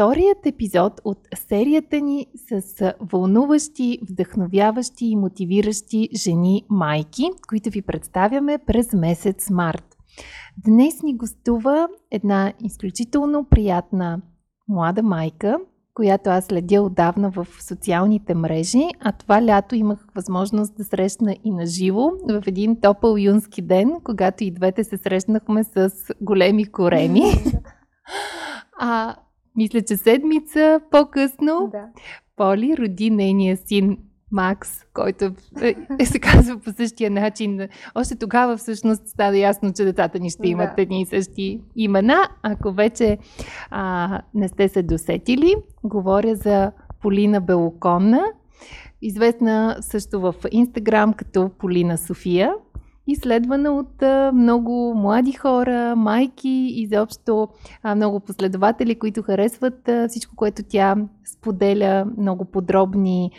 вторият епизод от серията ни с вълнуващи, вдъхновяващи и мотивиращи жени майки, които ви представяме през месец март. Днес ни гостува една изключително приятна млада майка, която аз следя отдавна в социалните мрежи, а това лято имах възможност да срещна и на живо в един топъл юнски ден, когато и двете се срещнахме с големи кореми. А мисля, че седмица по-късно, да. Поли роди нейния син Макс, който е, е, се казва по същия начин. Още тогава всъщност става ясно, че децата ни ще имат да. едни и същи имена. Ако вече а, не сте се досетили, говоря за Полина Белоконна, известна също в Инстаграм като Полина София изследвана от много млади хора, майки, изобщо много последователи, които харесват всичко, което тя споделя, много подробни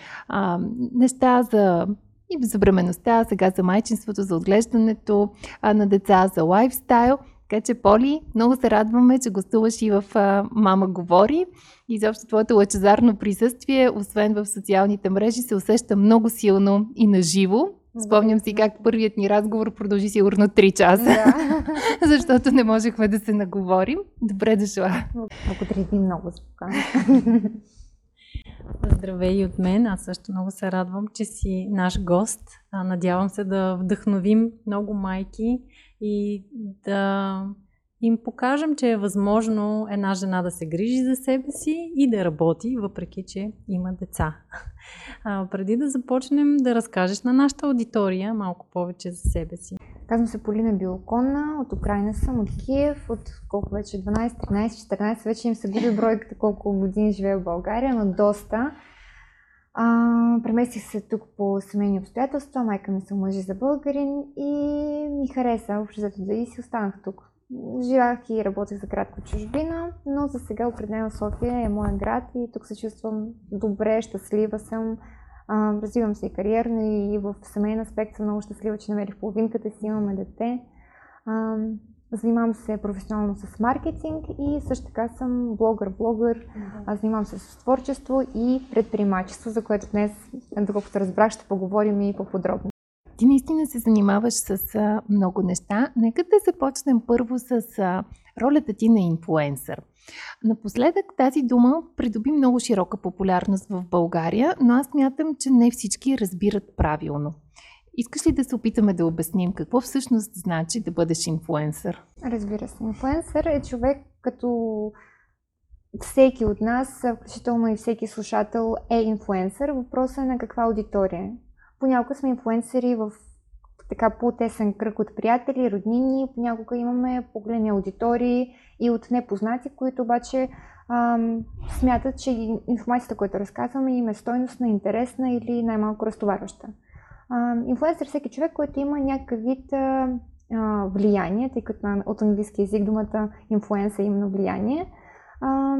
неща за и за бременността, сега за майчинството, за отглеждането на деца, за лайфстайл. Така че, Поли, много се радваме, че гостуваш и в а, Мама говори. И заобщо твоето лъчезарно присъствие, освен в социалните мрежи, се усеща много силно и наживо. Спомням си как първият ни разговор продължи сигурно 3 часа, да. защото не можехме да се наговорим. Добре дошла. Благодаря ви много спокойно. Здравей от мен. Аз също много се радвам, че си наш гост. Надявам се да вдъхновим много майки и да им покажем, че е възможно една жена да се грижи за себе си и да работи, въпреки че има деца. А, преди да започнем да разкажеш на нашата аудитория малко повече за себе си. Казвам се Полина Билоконна, от Украина съм, от Киев, от колко вече 12, 13, 14, вече им се губи бройката колко години живея в България, но доста. А, преместих се тук по семейни обстоятелства, майка ми се омъжи за българин и ми хареса обществото да и си останах тук. Живях и работех за кратко чужбина, но за сега определено София е моят град и тук се чувствам добре, щастлива съм. А, развивам се и кариерно и в семейен аспект съм много щастлива, че намерих половинката си, имаме дете. А, занимавам се професионално с маркетинг и също така съм блогър-блогър. Аз занимавам се с творчество и предприемачество, за което днес, доколкото разбрах, ще поговорим и по-подробно. Ти наистина се занимаваш с а, много неща. Нека да започнем първо с а, ролята ти на инфлуенсър. Напоследък тази дума придоби много широка популярност в България, но аз мятам, че не всички разбират правилно. Искаш ли да се опитаме да обясним какво всъщност значи да бъдеш инфлуенсър? Разбира се. Инфлуенсър е човек като всеки от нас, включително и всеки слушател е инфлуенсър. Въпросът е на каква аудитория Понякога сме инфлуенсери в така по-тесен кръг от приятели, роднини, понякога имаме по-големи аудитории и от непознати, които обаче ам, смятат, че информацията, която разказваме, им е стойностна, интересна или най-малко разтоварваща. Инфлуенсър е всеки човек, който има някакъв вид а, влияние, тъй като от английски език думата инфлуенса е именно влияние. А,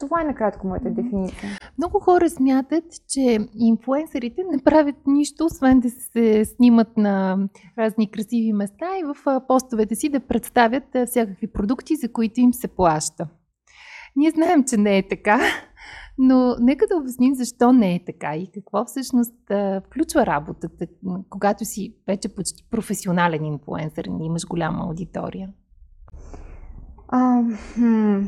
това е накратко моята дефиниция. Много хора смятат, че инфуенсерите не правят нищо, освен да се снимат на разни красиви места и в постовете си да представят всякакви продукти, за които им се плаща. Ние знаем, че не е така, но нека да обясним защо не е така и какво всъщност включва работата, когато си вече почти професионален инфуенсър и имаш голяма аудитория. А, хм,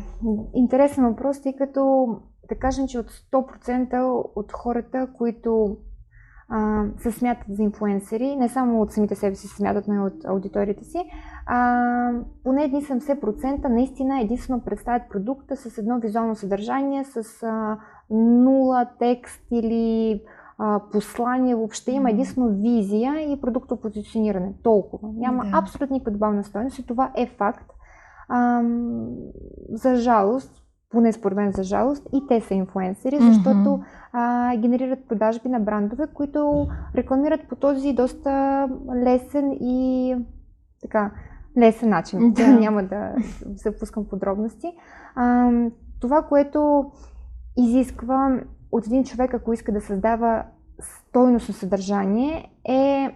интересен въпрос, тъй като да кажем, че от 100% от хората, които а, се смятат за инфлуенсери, не само от самите себе си се смятат, но и от аудиторията си, а, поне едни 70% наистина единствено представят продукта с едно визуално съдържание, с а, нула текст или а, послание, въобще има единствено визия и продуктопозициониране. Толкова. Няма да. абсолютно никаква добавна стоеност и това е факт. А, за жалост, поне според мен за жалост, и те са инфуенсери, защото а, генерират продажби на брандове, които рекламират по този доста лесен и така лесен начин. Да. Няма да запускам подробности. А, това, което изисква от един човек, ако иска да създава стойностно съдържание, е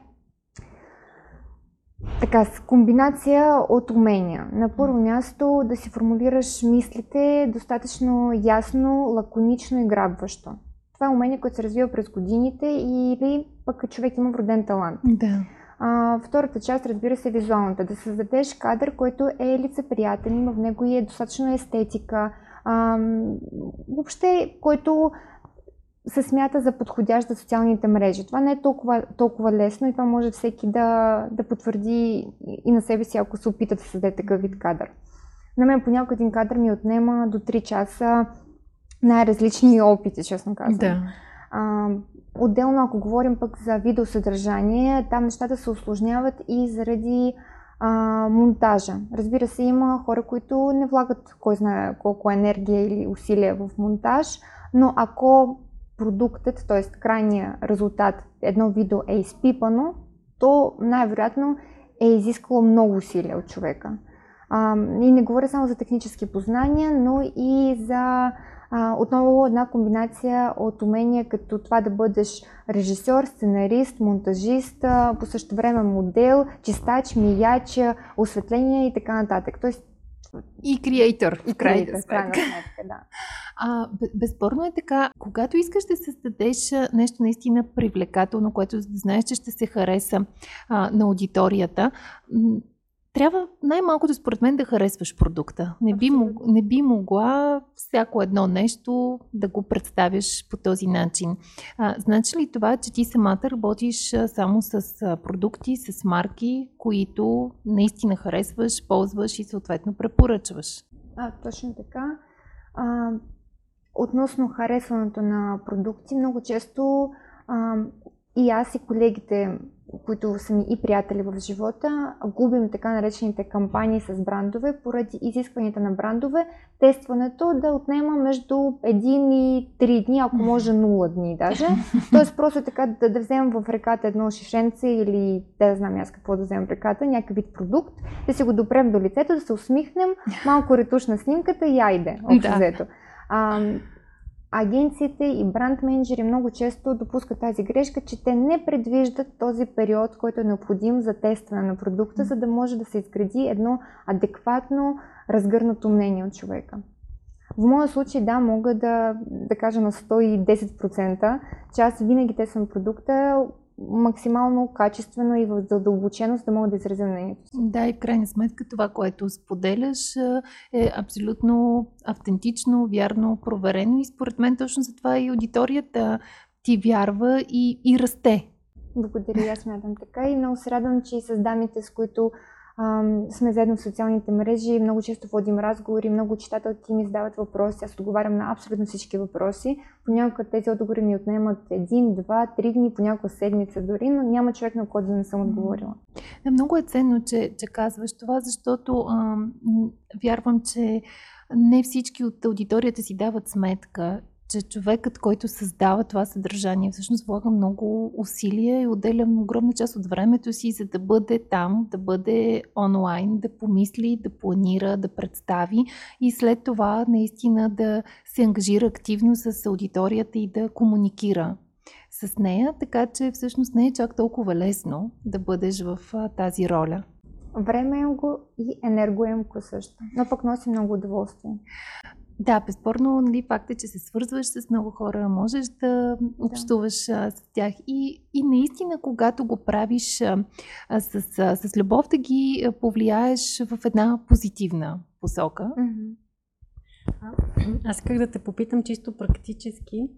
така, с комбинация от умения. На първо място да си формулираш мислите достатъчно ясно, лаконично и грабващо. Това е умение, което се развива през годините или пък човек има вроден талант. Да. А, втората част, разбира се, е визуалната. Да създадеш кадър, който е лицеприятен, има в него и е достатъчно естетика. А, въобще, който се смята за подходящ за социалните мрежи. Това не е толкова, толкова лесно и това може всеки да, да потвърди и на себе си, ако се опита да създаде такъв вид кадър. На мен понякога един кадър ми отнема до 3 часа най-различни опити, честно казвам. Да. А, отделно, ако говорим пък за видеосъдържание, там нещата се осложняват и заради а, монтажа. Разбира се, има хора, които не влагат кой знае колко енергия или усилия в монтаж, но ако продуктът, т.е. крайния резултат, едно видео е изпипано, то най-вероятно е изискало много усилия от човека. И не говоря само за технически познания, но и за отново една комбинация от умения, като това да бъдеш режисьор, сценарист, монтажист, по същото време модел, чистач, мияч, осветление и така нататък. Тоест, и креатор, в крайна сметка. Да. А, безспорно е така, когато искаш да създадеш нещо наистина привлекателно, което знаеш, че ще се хареса а, на аудиторията, трябва най-малкото според мен да харесваш продукта. Не би, мог, не би могла всяко едно нещо да го представяш по този начин. А, значи ли това, че ти самата работиш само с продукти, с марки, които наистина харесваш, ползваш и съответно препоръчваш? А, точно така. А, относно харесването на продукти, много често а, и аз и колегите които са ми и приятели в живота, губим така наречените кампании с брандове поради изискванията на брандове, тестването да отнема между 1 и 3 дни, ако може 0 дни даже. Тоест просто така да, да вземем в реката едно шишенце или да знам аз какво да вземем в реката, някакъв вид продукт, да си го допрем до лицето, да се усмихнем, малко ретуш на снимката и айде, общо да. Агенциите и бранд менеджери много често допускат тази грешка, че те не предвиждат този период, който е необходим за тестване на продукта, за да може да се изгради едно адекватно разгърнато мнение от човека. В моя случай, да, мога да, да кажа на 110%, че аз винаги тествам продукта максимално качествено и в задълбоченост да мога да изразя мнението си. Да, и в крайна сметка това, което споделяш е абсолютно автентично, вярно, проверено и според мен точно за това и аудиторията ти вярва и, и расте. Благодаря, аз смятам така и много се радвам, че и с дамите, с които сме заедно в социалните мрежи, много често водим разговори, много читателки ми задават въпроси, аз отговарям на абсолютно всички въпроси. Понякога тези отговори ми отнемат един, два, три дни, понякога седмица дори, но няма човек на който да не съм отговорила. Да, много е ценно, че, че казваш това, защото а, вярвам, че не всички от аудиторията си дават сметка, че човекът, който създава това съдържание, всъщност влага много усилия и отделя огромна част от времето си, за да бъде там, да бъде онлайн, да помисли, да планира, да представи и след това наистина да се ангажира активно с аудиторията и да комуникира с нея, така че всъщност не е чак толкова лесно да бъдеш в тази роля. Време е го и енергоемко също, но пък носи много удоволствие. Да, безспорно, нали, факт е, че се свързваш с много хора, можеш да общуваш да. с тях и, и наистина, когато го правиш а, с, а, с любов, да ги повлияеш в една позитивна посока. Mm-hmm. Аз как да те попитам чисто практически,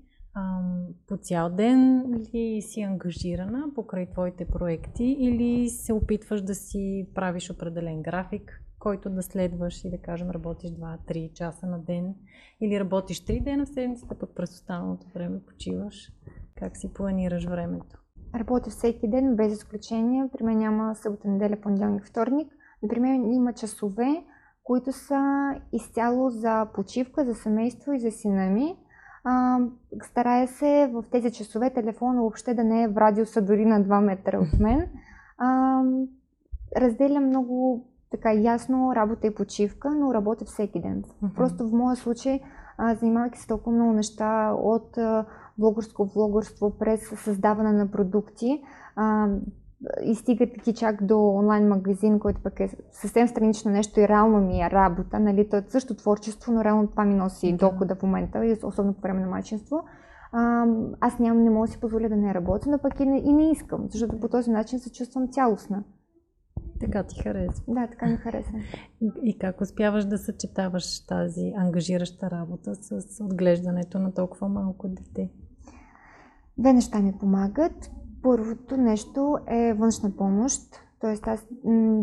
по цял ден ли си ангажирана покрай твоите проекти или се опитваш да си правиш определен график? Който да следваш и да кажем работиш 2-3 часа на ден или работиш 3 дена в седмицата, пък през останалото време почиваш. Как си планираш времето? Работя всеки ден, без изключение. При мен няма събота, неделя, понеделник, вторник. Например, има часове, които са изцяло за почивка, за семейство и за сина ми. А, старая се в тези часове телефона въобще да не е в радиуса дори на 2 метра от мен. А, разделям много така ясно работа и почивка, но работя всеки ден. Mm-hmm. Просто в моя случай, а, занимавайки се толкова много неща от а, блогърско влогърство през създаване на продукти, а, и стигат чак до онлайн магазин, който пък е съвсем странично нещо и реално ми е работа, нали, то е също творчество, но реално това ми носи да. дохода в момента, и особено по време на майчинство. А, аз нямам, не мога да си позволя да не работя, но пък и не, и не искам, защото по този начин се чувствам цялостна. Така ти харесва. Да, така ми харесва. И, и как успяваш да съчетаваш тази ангажираща работа с отглеждането на толкова малко дете? Две неща ми помагат. Първото нещо е външна помощ. Тоест аз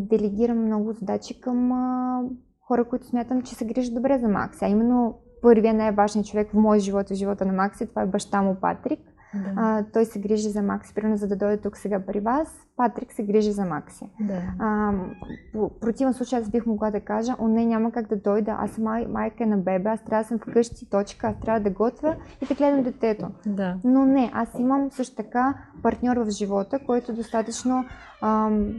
делегирам много задачи към а, хора, които смятам, че се грижат добре за Макс. А именно първият най-важният човек в моя живот и в живота на Макси, това е баща му Патрик. Да. А, той се грижи за Макси, примерно за да дойде тук сега при вас. Патрик се грижи за Макси. Да. А, в противен случай аз бих могла да кажа, о не, няма как да дойда, аз съм май, майка на бебе, аз трябва да съм вкъщи, точка, аз трябва да готвя и да гледам детето. Да. Но не, аз имам също така партньор в живота, който е достатъчно ам,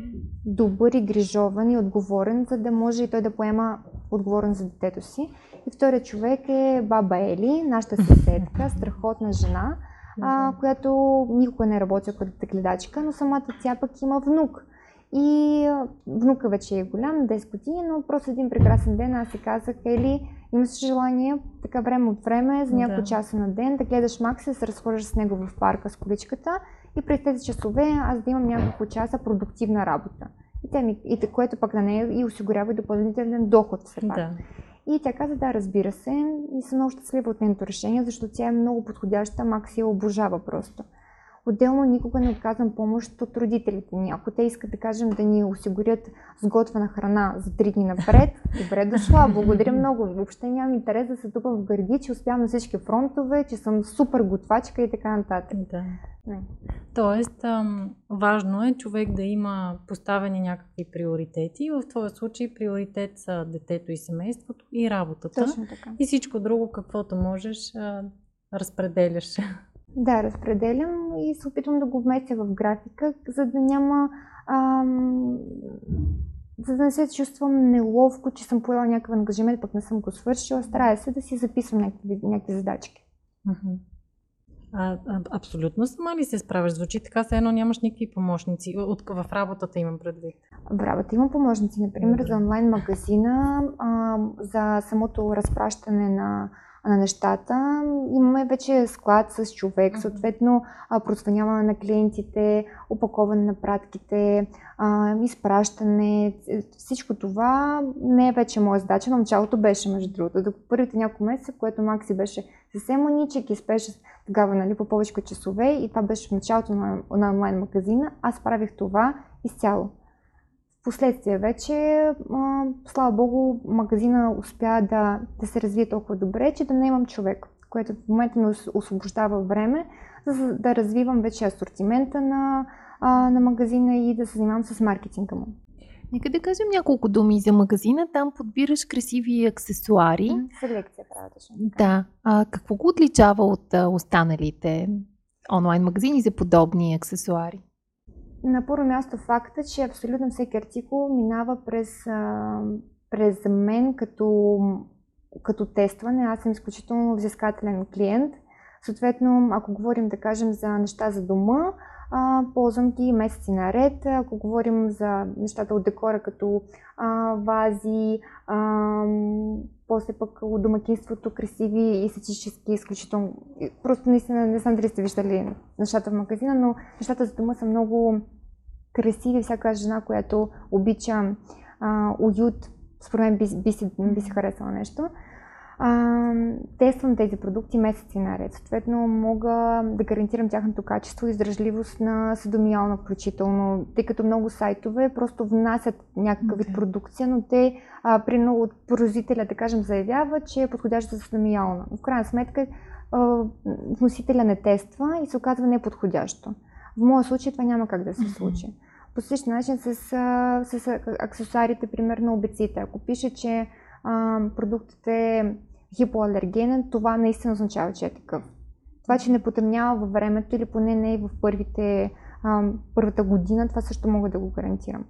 добър и грижован и отговорен, за да може и той да поема отговорен за детето си. И вторият човек е баба Ели, нашата съседка, страхотна жена, а, която никога не работи като гледачка, но самата тя пък има внук. И внука вече е голям, 10 години, но просто един прекрасен ден аз си казах, Ели, имаш желание така време от време, за няколко да. часа на ден, да гледаш Макс и да се разхождаш с него в парка с количката и през тези часове аз да имам няколко часа продуктивна работа. И, те ми, и което пък на нея и осигурява и допълнителен доход все пак. Да. И тя каза, да, разбира се, и съм много щастлива от нейното решение, защото тя е много подходяща, Макси я обожава просто. Отделно никога не отказвам помощ от родителите ни. Ако те искат да кажем да ни осигурят сготвена храна за три дни напред, добре дошла, благодаря много. Въобще нямам интерес да се тупам в гърди, че успявам на всички фронтове, че съм супер готвачка и така нататък. Да. Не. Тоест, важно е човек да има поставени някакви приоритети. В твоя случай приоритет са детето и семейството и работата. Точно така. И всичко друго, каквото можеш, разпределяш. Да, разпределям и се опитвам да го вместя в графика, за да няма. Ам, за да не се чувствам неловко, че съм поела някакъв ангажимент, пък не съм го свършила. Старая се да си записвам някакви, някакви задачки. А, а, абсолютно сама ли се справяш? Звучи така, все едно нямаш никакви помощници. От, в работата имам предвид. В работа имам помощници, например, Добре. за онлайн магазина, а, за самото разпращане на на нещата. Имаме вече склад с човек, съответно прозвъняване на клиентите, опаковане на пратките, изпращане. Всичко това не е вече моя задача, но началото беше, между другото. До първите няколко месеца, което Макси беше съвсем маничек и спеше тогава нали, по повече часове и това беше в началото на, на онлайн магазина, аз правих това изцяло. Последствие вече, а, слава богу, магазина успя да, да се развие толкова добре, че да не имам човек, което в момента ми освобождава време, за да развивам вече асортимента на, а, на магазина и да се занимавам с маркетинга му. Нека да кажем няколко думи за магазина. Там подбираш красиви аксесуари. Селекция правя точно. Да. А, какво го отличава от а, останалите онлайн магазини за подобни аксесуари? На първо място факта, че абсолютно всеки артикул минава през, през мен като, като тестване. Аз съм изключително взискателен клиент. Съответно, ако говорим, да кажем, за неща за дома, а, ползвам ги месеци наред. Ако говорим за нещата от декора, като а, вази, а, после пък от домакинството, красиви и сетически, изключително. Просто наистина не знам дали сте виждали нещата в магазина, но нещата за дома са много красиви. Всяка жена, която обича а, уют, според мен би, би, си, би си харесала нещо. А, тествам тези продукти месеци наред. Съответно, мога да гарантирам тяхното качество и издръжливост на седомиална включително, тъй като много сайтове просто внасят някакъв вид okay. продукция, но те а, при много от производителя, да кажем, заявява, че е подходяща за седомиална. В крайна сметка, а, вносителя не тества и се оказва неподходящо. В моя случай това няма как да се случи. По същия начин с, с аксесуарите, примерно обеците. Ако пише, че а, продуктът е хипоалергенен, това наистина означава, че е такъв. Това, че не потъмнява във времето или поне не и в първите, а, първата година, това също мога да го гарантирам.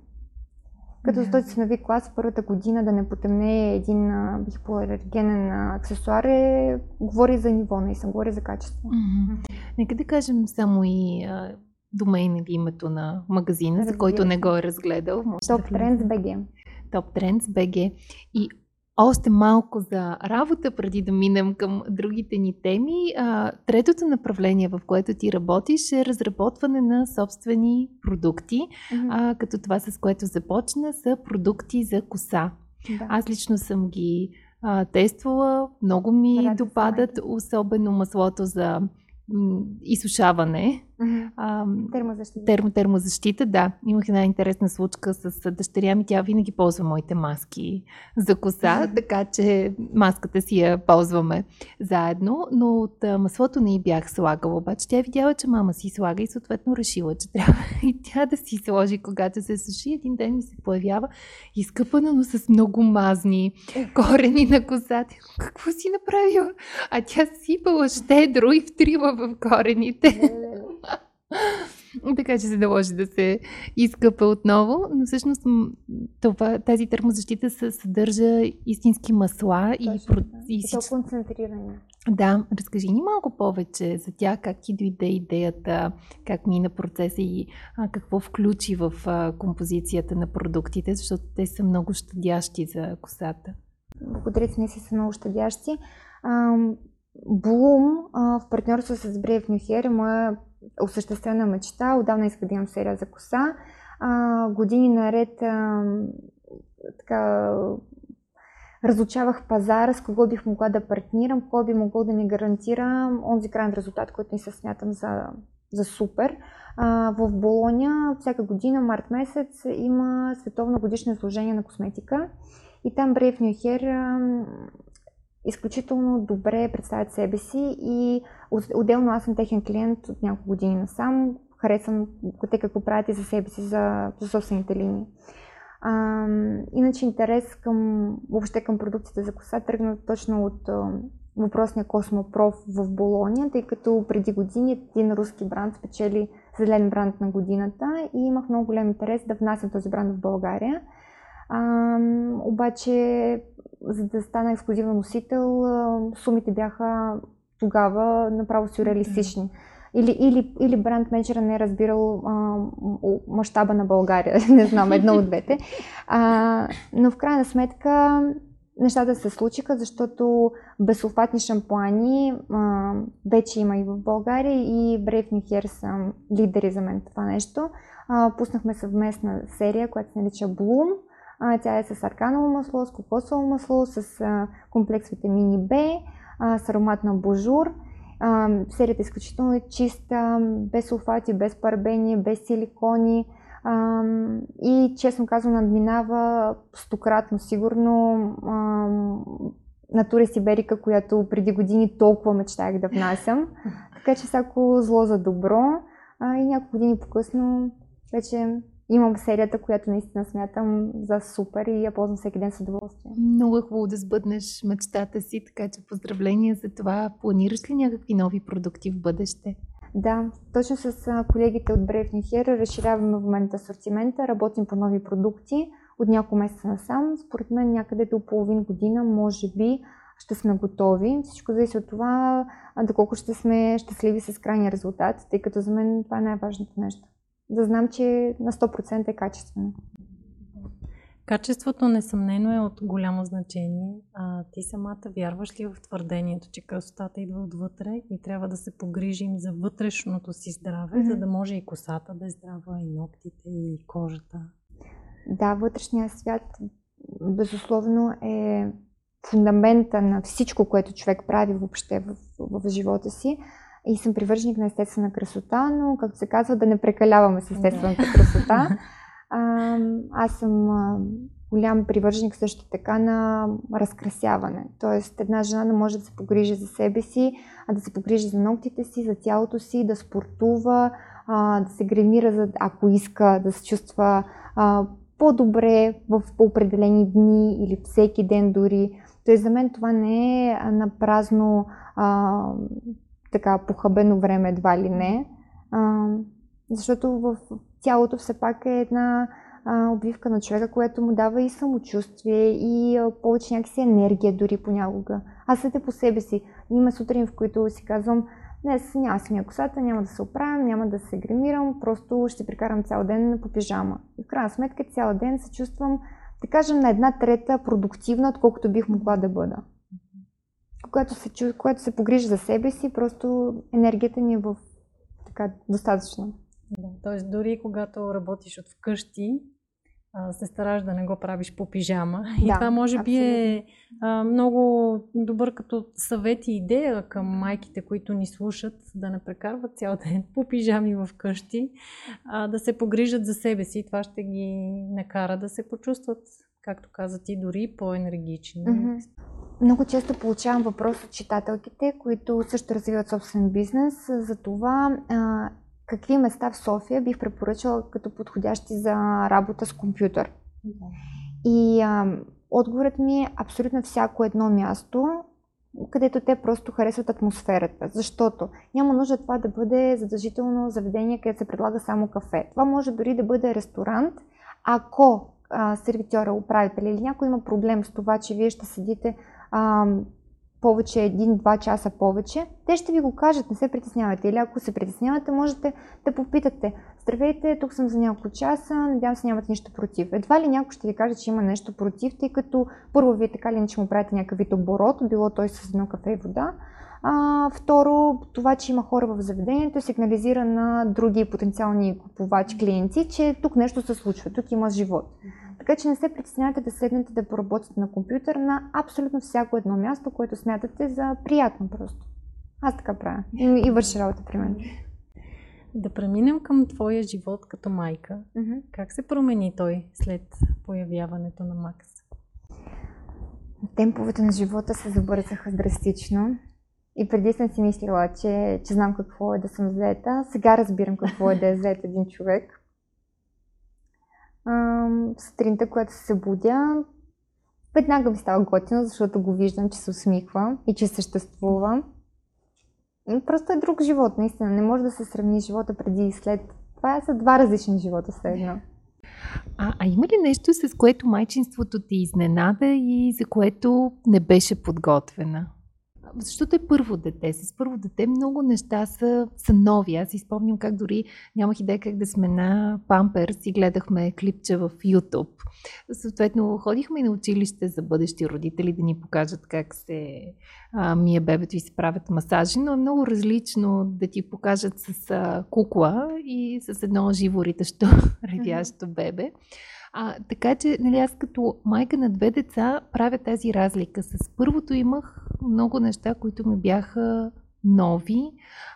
Като yeah. този ценови клас първата година да не потъмне един а, хипоалергенен аксесуар е, говори за ниво, не съм говори за качество. Mm-hmm. Нека да кажем само и а, домейн или името на магазина, Разбира за който не го е разгледал. Top Trends BG. Top Trends BG. И още малко за работа, преди да минем към другите ни теми. А, третото направление, в което ти работиш, е разработване на собствени продукти, mm-hmm. а, като това, с което започна, са продукти за коса. Да. Аз лично съм ги а, тествала, много ми Рада допадат, особено маслото за м- изсушаване. А, термозащита. Термо, термозащита, да. Имах една интересна случка с дъщеря ми. Тя винаги ползва моите маски за коса, така че маската си я ползваме заедно. Но от маслото не й бях слагала. Обаче тя видяла, че мама си слага и съответно решила, че трябва и тя да си сложи, когато се суши. Един ден ми се появява изкъпана, но с много мазни корени на косата. Какво си направила? А тя сипала щедро и втрила в корените. така че се наложи да се изкъпа отново, но всъщност това, тази термозащита съдържа истински масла Точно, и, да. и, и то концентриране. Да, разкажи ни малко повече за тях, как ти дойде идеята, как мина процеса и а, какво включи в а, композицията на продуктите, защото те са много щадящи за косата. Благодаря ти, не си са много щадящи. Блум в партньорство с Brave New Hair е моя осъществена мечта. Отдавна иска да имам серия за коса. А, години наред а, така, разучавах пазара, с кого бих могла да партнирам, кой би могъл да ми гарантира онзи крайен резултат, който не се смятам за, за супер. А, в Болоня всяка година, март месец, има световно годишно изложение на косметика и там Brave New Hair изключително добре представят себе си и отделно аз съм техен клиент от няколко години насам. Харесвам те какво правят и за себе си, за, за собствените линии. А, иначе интерес към, въобще към продукцията за коса тръгна точно от а, въпросния Космопроф в Болония, тъй като преди години един руски бранд спечели зелен бранд на годината и имах много голям интерес да внасям този бранд в България. А, обаче за да стана ексклюзивен носител, сумите бяха тогава направо сюрреалистични. Или, или, или бранд менеджера не е разбирал мащаба на България, не знам, едно от двете. А, но в крайна сметка нещата се случиха, защото безсулфатни шампуани а, вече има и в България и Brave New Hair са лидери за мен това нещо. А, пуснахме съвместна серия, която се нарича Bloom а, тя е с арканово масло, с кокосово масло, с а, комплекс витамини а, с аромат на божур. А, серията е изключително чиста, без сулфати, без парбени, без силикони. А, и честно казвам, надминава стократно сигурно а, Натура Сиберика, която преди години толкова мечтаях да внасям. Така че всяко зло за добро. А, и няколко години по-късно вече имам серията, която наистина смятам за супер и я ползвам всеки ден с удоволствие. Много е хубаво да сбъднеш мечтата си, така че поздравления за това. Планираш ли някакви нови продукти в бъдеще? Да, точно с колегите от Brave New Hair разширяваме в момента асортимента, работим по нови продукти от няколко месеца насам. Според мен някъде до половин година, може би, ще сме готови. Всичко зависи от това, доколко ще сме щастливи с крайния резултат, тъй като за мен това е най-важното нещо да знам, че на 100% е качествено. Качеството несъмнено е от голямо значение. А ти самата вярваш ли в твърдението, че красотата идва отвътре и трябва да се погрижим за вътрешното си здраве, mm-hmm. за да може и косата да е здрава, и ногтите, и кожата? Да, вътрешният свят безусловно е фундамента на всичко, което човек прави въобще в, в, в живота си и съм привърженик на естествена красота, но, както се казва, да не прекаляваме с естествената красота. А, аз съм голям привърженик също така на разкрасяване. Тоест, една жена не може да се погрижи за себе си, а да се погрижи за ногтите си, за тялото си, да спортува, а, да се гремира, за, ако иска да се чувства а, по-добре в определени дни или всеки ден дори. Тоест за мен това не е на празно а, така похабено време едва ли не, а, защото в тялото все пак е една а, обвивка на човека, което му дава и самочувствие и а, повече някакси енергия дори понякога. Аз съдя по себе си. Има сутрин, в които си казвам, днес няма си ми косата, няма да се оправям, няма да се гримирам, просто ще прикарам цял ден по пижама. И в крайна сметка цял ден се чувствам, да кажем, на една трета продуктивна, отколкото бих могла да бъда. Когато се, когато се погрижа за себе си, просто енергията ни е в така достатъчно. Да, Тоест, дори когато работиш от вкъщи, се стараш да не го правиш по пижама. И да, това може би е а, много добър като съвет и идея към майките, които ни слушат, да не прекарват цял ден по пижами в къщи, а да се погрижат за себе си. Това ще ги накара да се почувстват, както каза ти, дори по-енергични. Mm-hmm. Много често получавам въпрос от читателките, които също развиват собствен бизнес, за това а, какви места в София бих препоръчала като подходящи за работа с компютър. Да. И а, отговорът ми е абсолютно всяко едно място, където те просто харесват атмосферата. Защото няма нужда това да бъде задължително заведение, където се предлага само кафе. Това може дори да бъде ресторант, ако сервитьора, управител или някой има проблем с това, че вие ще седите а, повече, един-два часа повече, те ще ви го кажат, не се притеснявайте. Или ако се притеснявате, можете да попитате. Здравейте, тук съм за няколко часа, надявам се нямате нищо против. Едва ли някой ще ви каже, че има нещо против, тъй като първо вие така ли иначе му правите някакъв вид оборот, било той с едно кафе и вода. А, второ, това, че има хора в заведението, сигнализира на други потенциални купувачи, клиенти, че тук нещо се случва, тук има живот. Така че не се притеснявайте да седнете да поработите на компютър на абсолютно всяко едно място, което смятате за приятно просто. Аз така правя. И, и върши работа при мен. Да преминем към твоя живот като майка. Mm-hmm. Как се промени той след появяването на Макс? Темповете на живота се забързаха драстично. И преди съм си мислила, че, че знам какво е да съм заета. Сега разбирам какво е да е заед един човек сутринта, когато се събудя, веднага ми става готино, защото го виждам, че се усмихва и че съществува. Просто е друг живот, наистина. Не може да се сравни живота преди и след. Това са два различни живота след едно. А, а има ли нещо, с което майчинството ти изненада и за което не беше подготвена? Защото е първо дете. С първо дете много неща са, са нови. Аз изпомням как дори нямах идея как да сме на Памперс и гледахме клипче в YouTube. Съответно, ходихме и на училище за бъдещи родители да ни покажат как се а, мие бебето и се правят масажи, но е много различно да ти покажат с а, кукла и с едно живо ритащо, ревящо бебе. А, така че, нали, аз като майка на две деца правя тази разлика. С първото имах много неща, които ми бяха нови,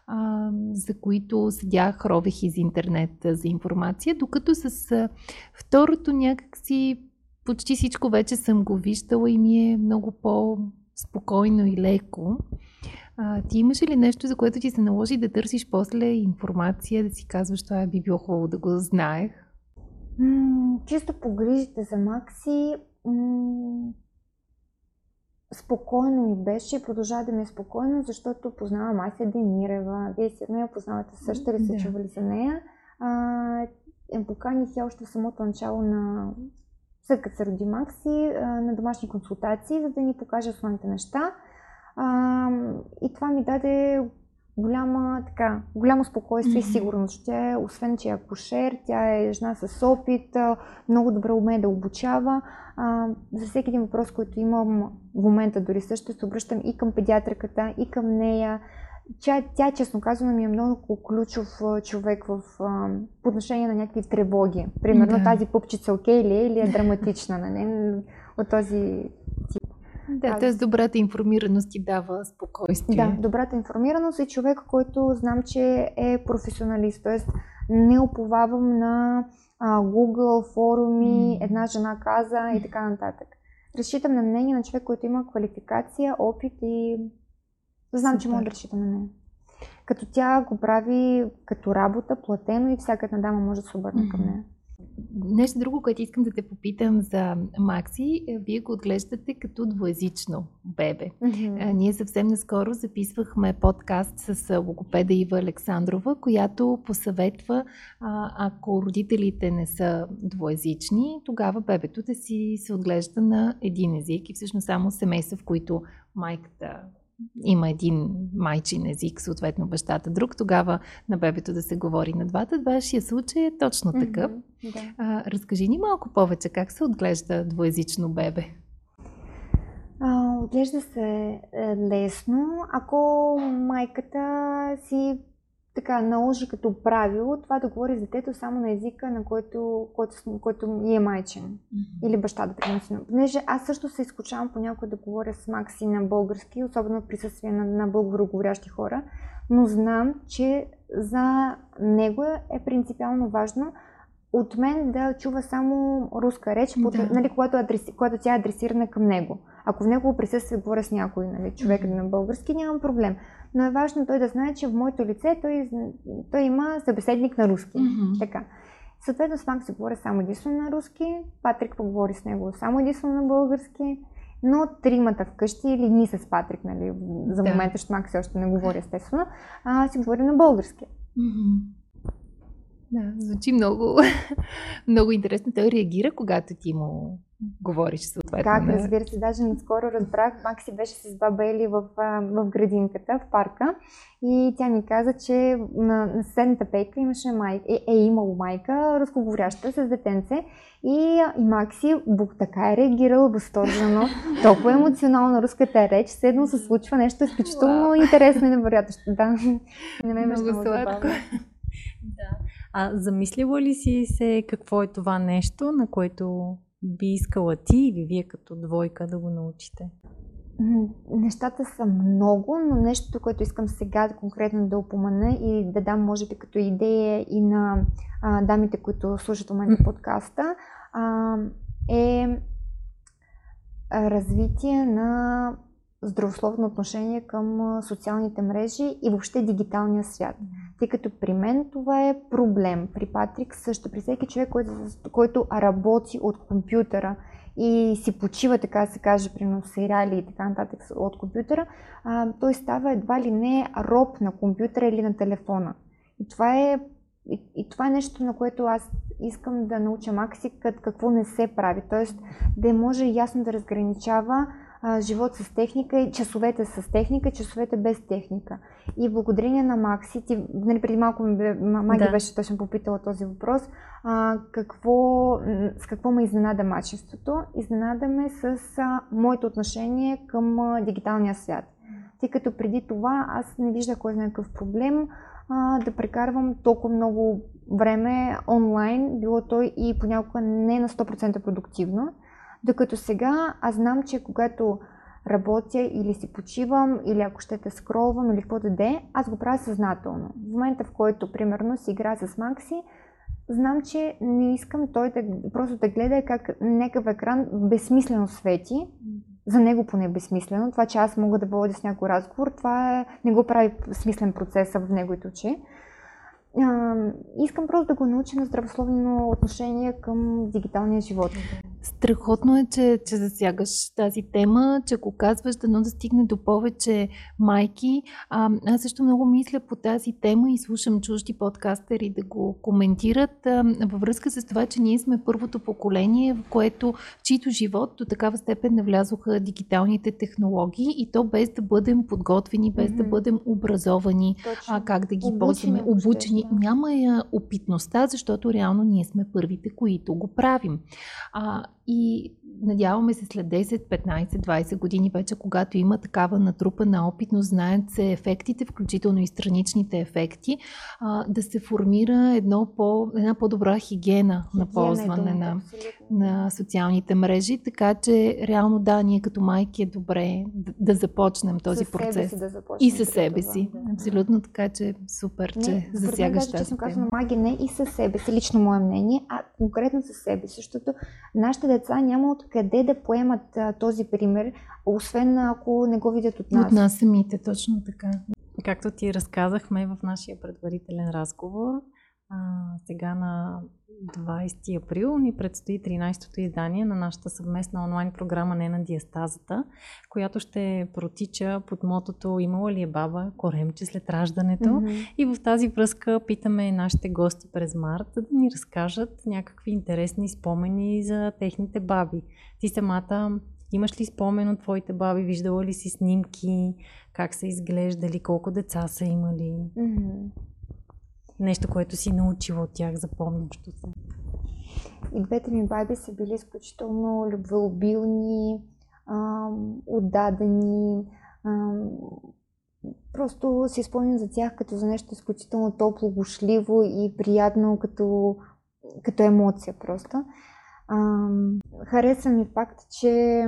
а, за които седях, ровех из интернет за информация, докато с а, второто някакси почти всичко вече съм го виждала и ми е много по-спокойно и леко. А, ти имаш ли нещо, за което ти се наложи да търсиш после информация, да си казваш, това би било хубаво да го знаех? М- чисто погрижите за Макси, м- спокойно ми беше и продължава да ми е спокойно, защото познавам Ася Демирева. Вие сигурно я познавате също ли се чували за нея. А, поканих я още в самото начало на след като се роди Макси, на домашни консултации, за да ни покаже основните неща. А, и това ми даде голяма, така, голямо спокойствие mm-hmm. и сигурност. Тя е, освен че е акушер, тя е жена с опит, много добре умее да обучава. А, за всеки един въпрос, който имам в момента дори също, се обръщам и към педиатриката, и към нея. Тя, тя честно казано, ми е много ключов човек в, а, по отношение на някакви тревоги. Примерно да. тази пупчица окей ли е или е драматична, нали? от този да, т.е. добрата информираност ти дава спокойствие. Да, добрата информираност е човек, който знам, че е професионалист, т.е. не оповавам на а, Google, форуми, една жена каза и така нататък. Разчитам на мнение на човек, който има квалификация, опит и знам, Супер. че мога да разчитам на нея. като тя го прави като работа, платено и всяка една дама може да се обърне към нея. Нещо друго, което искам да те попитам за Макси, вие го отглеждате като двоязично бебе. Mm-hmm. Ние съвсем наскоро записвахме подкаст с логопеда Ива Александрова, която посъветва, ако родителите не са двоязични, тогава бебето да си се отглежда на един език и всъщност само семейства, в които майката има един майчин език, съответно бащата друг, тогава на бебето да се говори на двата. Вашия случай е точно такъв. Mm-hmm, да. а, разкажи ни малко повече как се отглежда двоязично бебе. А, отглежда се е, лесно, ако майката си така наложи като правило това да говори с детето само на езика, на който, който, който ми е майчен. Mm-hmm. Или баща, да примерно. Понеже аз също се изкушавам понякога да говоря с Макси на български, особено в присъствие на, на българоговорящи хора, но знам, че за него е принципиално важно от мен да чува само руска реч, да. под, нали, когато, адреси, когато тя е адресирана към него. Ако в негово присъствие говоря с някой нали, човек mm-hmm. на български, нямам проблем но е важно той да знае, че в моето лице той, той има събеседник на руски. Mm-hmm. Така. Съответно с Макс се говоря само единствено на руски, Патрик поговори с него само единствено на български, но тримата вкъщи или ние с Патрик, нали, за да. момента, защото Макс още не говори естествено, а, си говори на български. Mm-hmm. Да, звучи много, много интересно. Той реагира, когато ти му говориш съответно. Как, разбира се, даже наскоро разбрах, Макси беше с баба Ели в, в градинката, в парка и тя ми каза, че на, на съседната пейка имаше майка, е, е имало майка, разговоряща с детенце и, и Макси бук така е реагирал възторжено, толкова емоционално руската реч, седно се случва нещо изключително wow. интересно и невероятно. Да, не ме много сладко. Да. А замислила ли си се какво е това нещо, на което би искала ти или вие като двойка да го научите? Нещата са много, но нещото, което искам сега конкретно да упомена и да дам, може би, като идея и на а, дамите, които слушат в момента подкаста, а, е развитие на здравословно отношение към социалните мрежи и въобще дигиталния свят. Тъй като при мен това е проблем. При Патрик също, при всеки човек, който, който работи от компютъра и си почива, така се каже, при сериали и така нататък от компютъра, а, той става едва ли не роб на компютъра или на телефона. И това е и, и това е нещо, на което аз искам да науча Макси какво не се прави. Тоест да може ясно да разграничава а, живот с техника и часовете с техника, часовете без техника. И благодарение на Макси, ти, нали, преди малко ми, Маги да. беше точно попитала този въпрос, а, какво, с какво ме изненада мачеството? Изненадаме с а, моето отношение към а, дигиталния свят. Тъй като преди това аз не виждах кой знае какъв проблем а, да прекарвам толкова много време онлайн, било то и понякога не на 100% продуктивно. Докато сега аз знам, че когато работя или си почивам, или ако ще те скролвам, или каквото да е, аз го правя съзнателно. В момента, в който, примерно, си игра с Макси, знам, че не искам той да, просто да гледа как някакъв екран безсмислено свети. За него поне е безсмислено. Това, че аз мога да водя с някой разговор, това е, не го прави смислен процес в неговите очи а, искам просто да го науча на здравословно отношение към дигиталния живот. Страхотно е, че, че засягаш тази тема, че го казваш, дано да стигне до повече майки. А, аз също много мисля по тази тема и слушам чужди подкастери да го коментират а, във връзка с това, че ние сме първото поколение, в което в чието живот до такава степен навлязоха дигиталните технологии и то без да бъдем подготвени, без mm-hmm. да бъдем образовани, а, как да ги ползваме, обучени. Няма я опитността, защото реално ние сме първите, които го правим. А, и надяваме се след 10, 15, 20 години вече, когато има такава натрупана опитност, знаят се ефектите, включително и страничните ефекти, а, да се формира едно по, една по-добра хигиена, хигиена на ползване е на, на социалните мрежи, така че реално да, ние като майки е добре да, да започнем този с процес. Себе си да и със себе това, си. Да. Абсолютно така, че супер, не, че засягаш тази честно казвам, маги не и със себе си, лично мое мнение, а конкретно със себе си, защото нашите деца няма откъде да поемат а, този пример, освен ако не го видят от нас. От нас самите, точно така. както ти разказахме в нашия предварителен разговор, а, сега на 20 април ни предстои 13-то издание на нашата съвместна онлайн програма Не на диастазата, която ще протича под мотото Имала ли е баба коремче след раждането? Mm-hmm. И в тази връзка питаме нашите гости през март да ни разкажат някакви интересни спомени за техните баби. Ти самата Имаш ли спомен от твоите баби? Виждала ли си снимки? Как са изглеждали? Колко деца са имали? Mm-hmm. Нещо, което си научила от тях, запомнящо се. И двете ми баби са били изключително любвеобилни, отдадени. Просто си спомням за тях като за нещо изключително топло, гошливо и приятно като, като емоция просто. Ам, хареса ми факт, че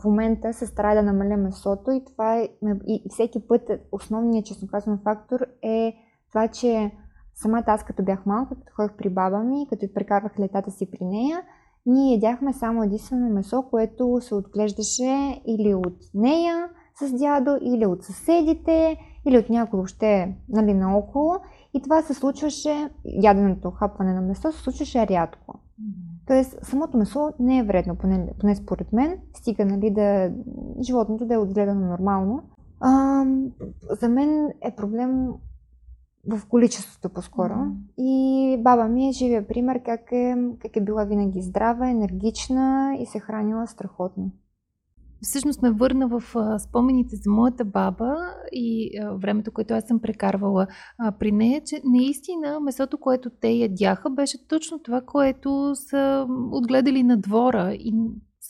в момента се старая да намаля месото и това е, и всеки път основният, честно казвам, фактор е това, че самата аз като бях малка, като ходих при баба ми, като прекарвах летата си при нея, ние ядяхме само единствено месо, което се отглеждаше или от нея с дядо, или от съседите, или от някой въобще нали, наоколо. И това се случваше, яденото хапване на месо се случваше рядко. Тоест, самото месо не е вредно, поне, поне според мен, стига нали, да животното да е отгледано нормално. А, за мен е проблем в количеството по-скоро. Mm-hmm. И баба ми е живия пример как е, как е била винаги здрава, енергична и се хранила страхотно. Всъщност ме върна в спомените за моята баба и времето, което аз съм прекарвала при нея, че наистина месото, което те ядяха, беше точно това, което са отгледали на двора. И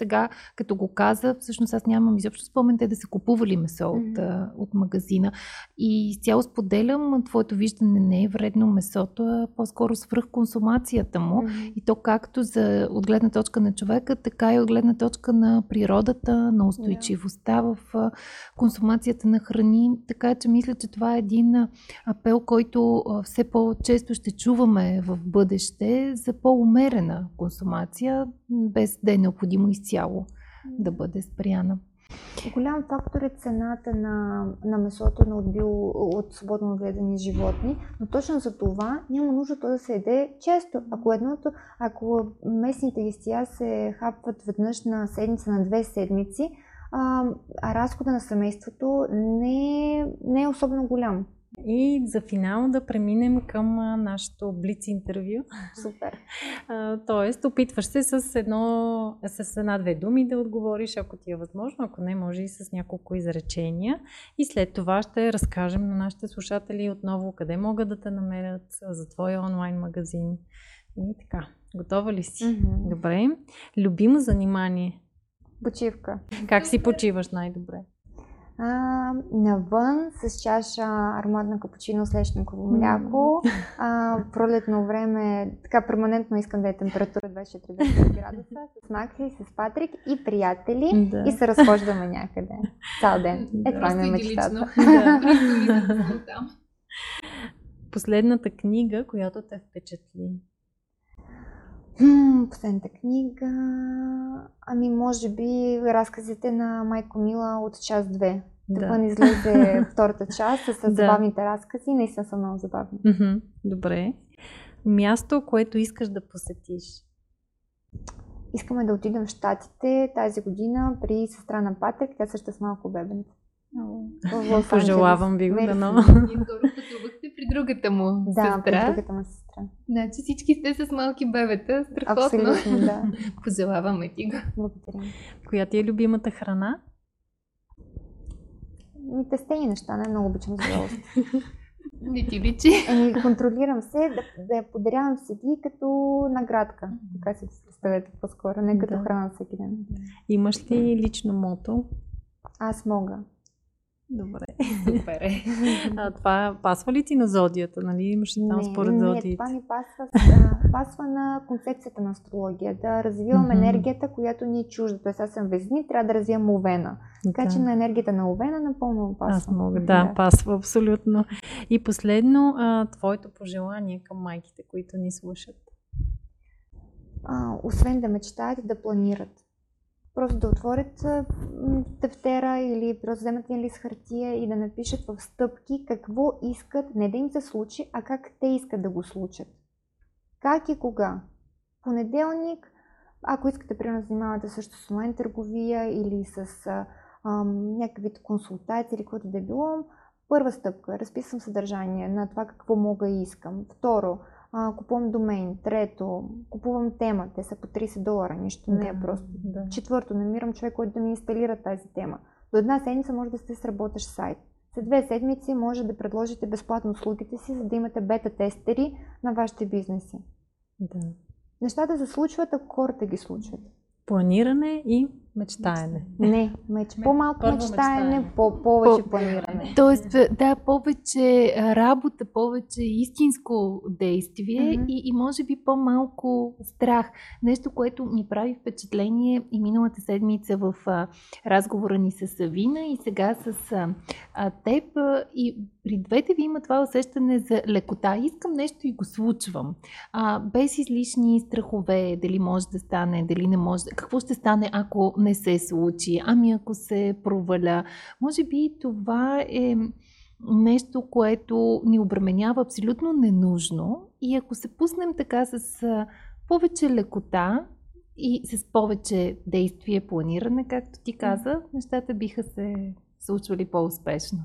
сега, като го каза, всъщност аз нямам изобщо спомен те да са купували месо mm-hmm. от, от магазина. И цяло споделям, твоето виждане не е вредно месото, а по-скоро свръх консумацията му. Mm-hmm. И то както за, от гледна точка на човека, така и от гледна точка на природата, на устойчивостта yeah. в консумацията на храни. Така че мисля, че това е един апел, който все по-често ще чуваме в бъдеще за по-умерена консумация, без да е необходимо изцяло изцяло да бъде спряна. Голям фактор е цената на, на месото на отбил, от свободно гледани животни, но точно за това няма нужда то да се еде често. Ако едното, ако местните листия се хапват веднъж на седмица, на две седмици, а, а разхода на семейството не е, не е особено голям. И за финал да преминем към нашето блиц интервю. Супер. тоест, опитваш се с, едно, с една-две думи да отговориш, ако ти е възможно, ако не, може и с няколко изречения. И след това ще разкажем на нашите слушатели отново къде могат да те намерят за твоя онлайн магазин. И така, готова ли си? Mm-hmm. Добре. Любимо занимание? Почивка. Как си почиваш най-добре? А, навън с чаша ароматна капучино с лешниково мляко. А, пролетно време, така перманентно искам да е температура 24 градуса, с Макси, с Патрик и приятели да. и се разхождаме някъде. Цял ден. Е, това ми е мечтата. Последната книга, която те впечатли? последната книга. Ами, може би разказите на Майко Мила от част 2. Да. Тъпън излезе втората част с да. забавните разкази. Наистина са много забавни. Добре. Място, което искаш да посетиш? Искаме да отидем в Штатите тази година при сестра на Патрик. Тя също е с малко бебенце. Пожелавам ви го, но. Ние скоро пътувахте при другата му да, сестра. при другата му сестра. Значи всички сте с малки бебета. Страхотно. Абсолютно, да. Пожелаваме ти го. Благодаря. Коя ти е любимата храна? Ми тестени неща, не много обичам удоволствие. Не ти личи. Еми, контролирам се да, да я подарявам ги като наградка. Така си представете по-скоро, не като да. храна всеки ден. Имаш ли лично мото? Аз мога. Добре. Супер е. А, това пасва ли ти на зодията? Нали? Имаш там не, според зодиите? Не, това ми пасва, а, пасва на концепцията на астрология. Да развивам mm-hmm. енергията, която ни е чужда. Тоест аз съм везни, трябва да развивам овена. Така да. че на енергията на овена напълно пасва. Аз мога, да, да, пасва абсолютно. И последно, а, твоето пожелание към майките, които ни слушат? А, освен да мечтаят, да планират просто да отворят тефтера или просто вземат един лист хартия и да напишат в стъпки какво искат, не да им се случи, а как те искат да го случат. Как и кога. Понеделник, ако искате, примерно, занимавате също с онлайн търговия или с а, а, някакъв вид консултация или каквото да е било, първа стъпка, разписвам съдържание на това какво мога и искам. Второ, а, купувам домейн. Трето, купувам тема. Те са по 30 долара, нищо не е просто. Да. Четвърто, намирам човек, който да ми инсталира тази тема. До една седмица може да сте сработиш сайт. След две седмици може да предложите безплатно услугите си, за да имате бета-тестери на вашите бизнеси. Да. Нещата се случват, ако хората ги случват. Планиране и Мечтаене. Не, меч... по-малко мечтаене, мечтаене, по- повече по- планиране. Тоест, да, повече работа, повече истинско действие mm-hmm. и, и може би по-малко страх. Нещо, което ми прави впечатление и миналата седмица в а, разговора ни с Савина и сега с а, а, теб. А, и при двете ви има това усещане за лекота. Искам нещо и го случвам. А, без излишни страхове, дали може да стане, дали не може. Какво ще стане, ако не се случи, ами ако се проваля. Може би това е нещо, което ни обременява абсолютно ненужно и ако се пуснем така с повече лекота и с повече действие, планиране, както ти каза, нещата биха се случвали по-успешно.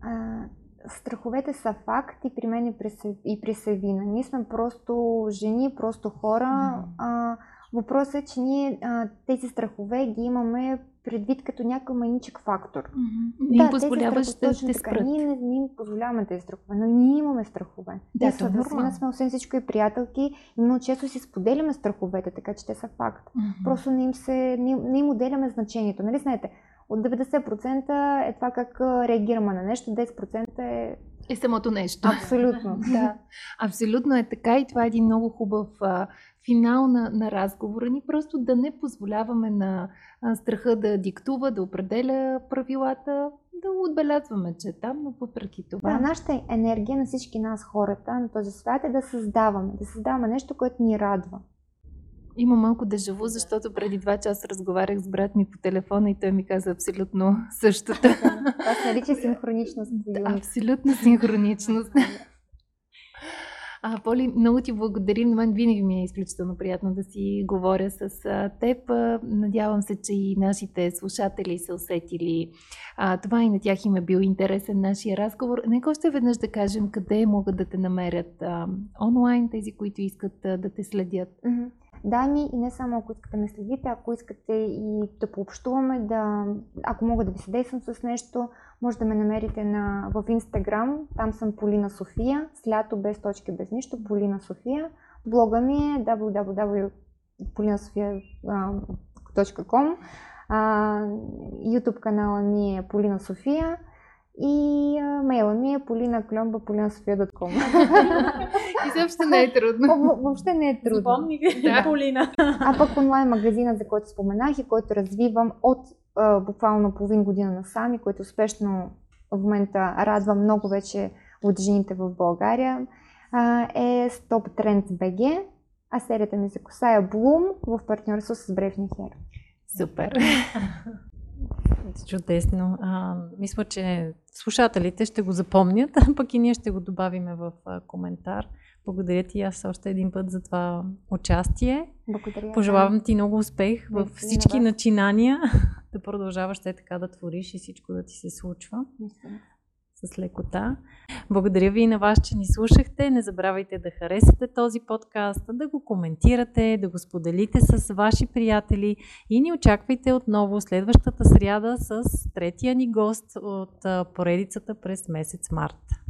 А, страховете са факт и при мен и при, и при Севина. Ние сме просто жени, просто хора. Mm-hmm. А, Въпросът е, че ние а, тези страхове ги имаме предвид като някой маничък фактор. Mm-hmm. Не да, позволяваш да те спрат. Ние не, не им позволяваме тези страхове, но ние имаме страхове. Да, те са да сме освен всичко и приятелки, но често си споделяме страховете, така че те са факт. Mm-hmm. Просто не им, се, не, не им отделяме значението. Нали знаете, от 90% е това как реагираме на нещо, 10% е е самото нещо. Абсолютно. да. Абсолютно е така и това е един много хубав а, финал на, на разговора ни. Просто да не позволяваме на а, страха да диктува, да определя правилата, да отбелязваме, че е там, но въпреки това. Да, нашата енергия на всички нас хората на този свят е да създаваме. Да създаваме нещо, което ни радва. Има малко дежаво, защото преди два часа разговарях с брат ми по телефона и той ми каза абсолютно същото. Това се нарича синхроничност. Да, абсолютно синхроничност. А, Поли, много ти благодарим. На мен винаги ми е изключително приятно да си говоря с теб. Надявам се, че и нашите слушатели са усетили а, това и на тях им е бил интересен нашия разговор. Нека още веднъж да кажем къде могат да те намерят а, онлайн, тези, които искат а, да те следят. Mm-hmm данни и не само ако искате да ме следите, ако искате и да пообщуваме, да, ако мога да ви съдействам с нещо, може да ме намерите на, в Инстаграм, там съм Полина София, с лято без точки, без нищо, Полина София. Блога ми е www.polinasofia.com YouTube канала ми е Полина София и а, мейла ми е polinaklomba.polinasofia.com Изобщо не е трудно. въобще не е трудно. Запомни да. Полина. А пък онлайн магазина, за който споменах и който развивам от а, буквално половин година насам и който успешно в момента радва много вече от жените в България, а, е Stop Trends BG, а серията ми за коса е Bloom в партньорство с Бревни Hair. Супер! Чудесно. А, мисля, че слушателите ще го запомнят, а пък и ние ще го добавиме в коментар. Благодаря ти аз още един път за това участие. Благодаря. Пожелавам ти много успех в всички начинания, да продължаваш те така да твориш и всичко да ти се случва. Мисля с лекота. Благодаря ви и на вас, че ни слушахте. Не забравяйте да харесате този подкаст, да го коментирате, да го споделите с ваши приятели и ни очаквайте отново следващата сряда с третия ни гост от поредицата през месец март.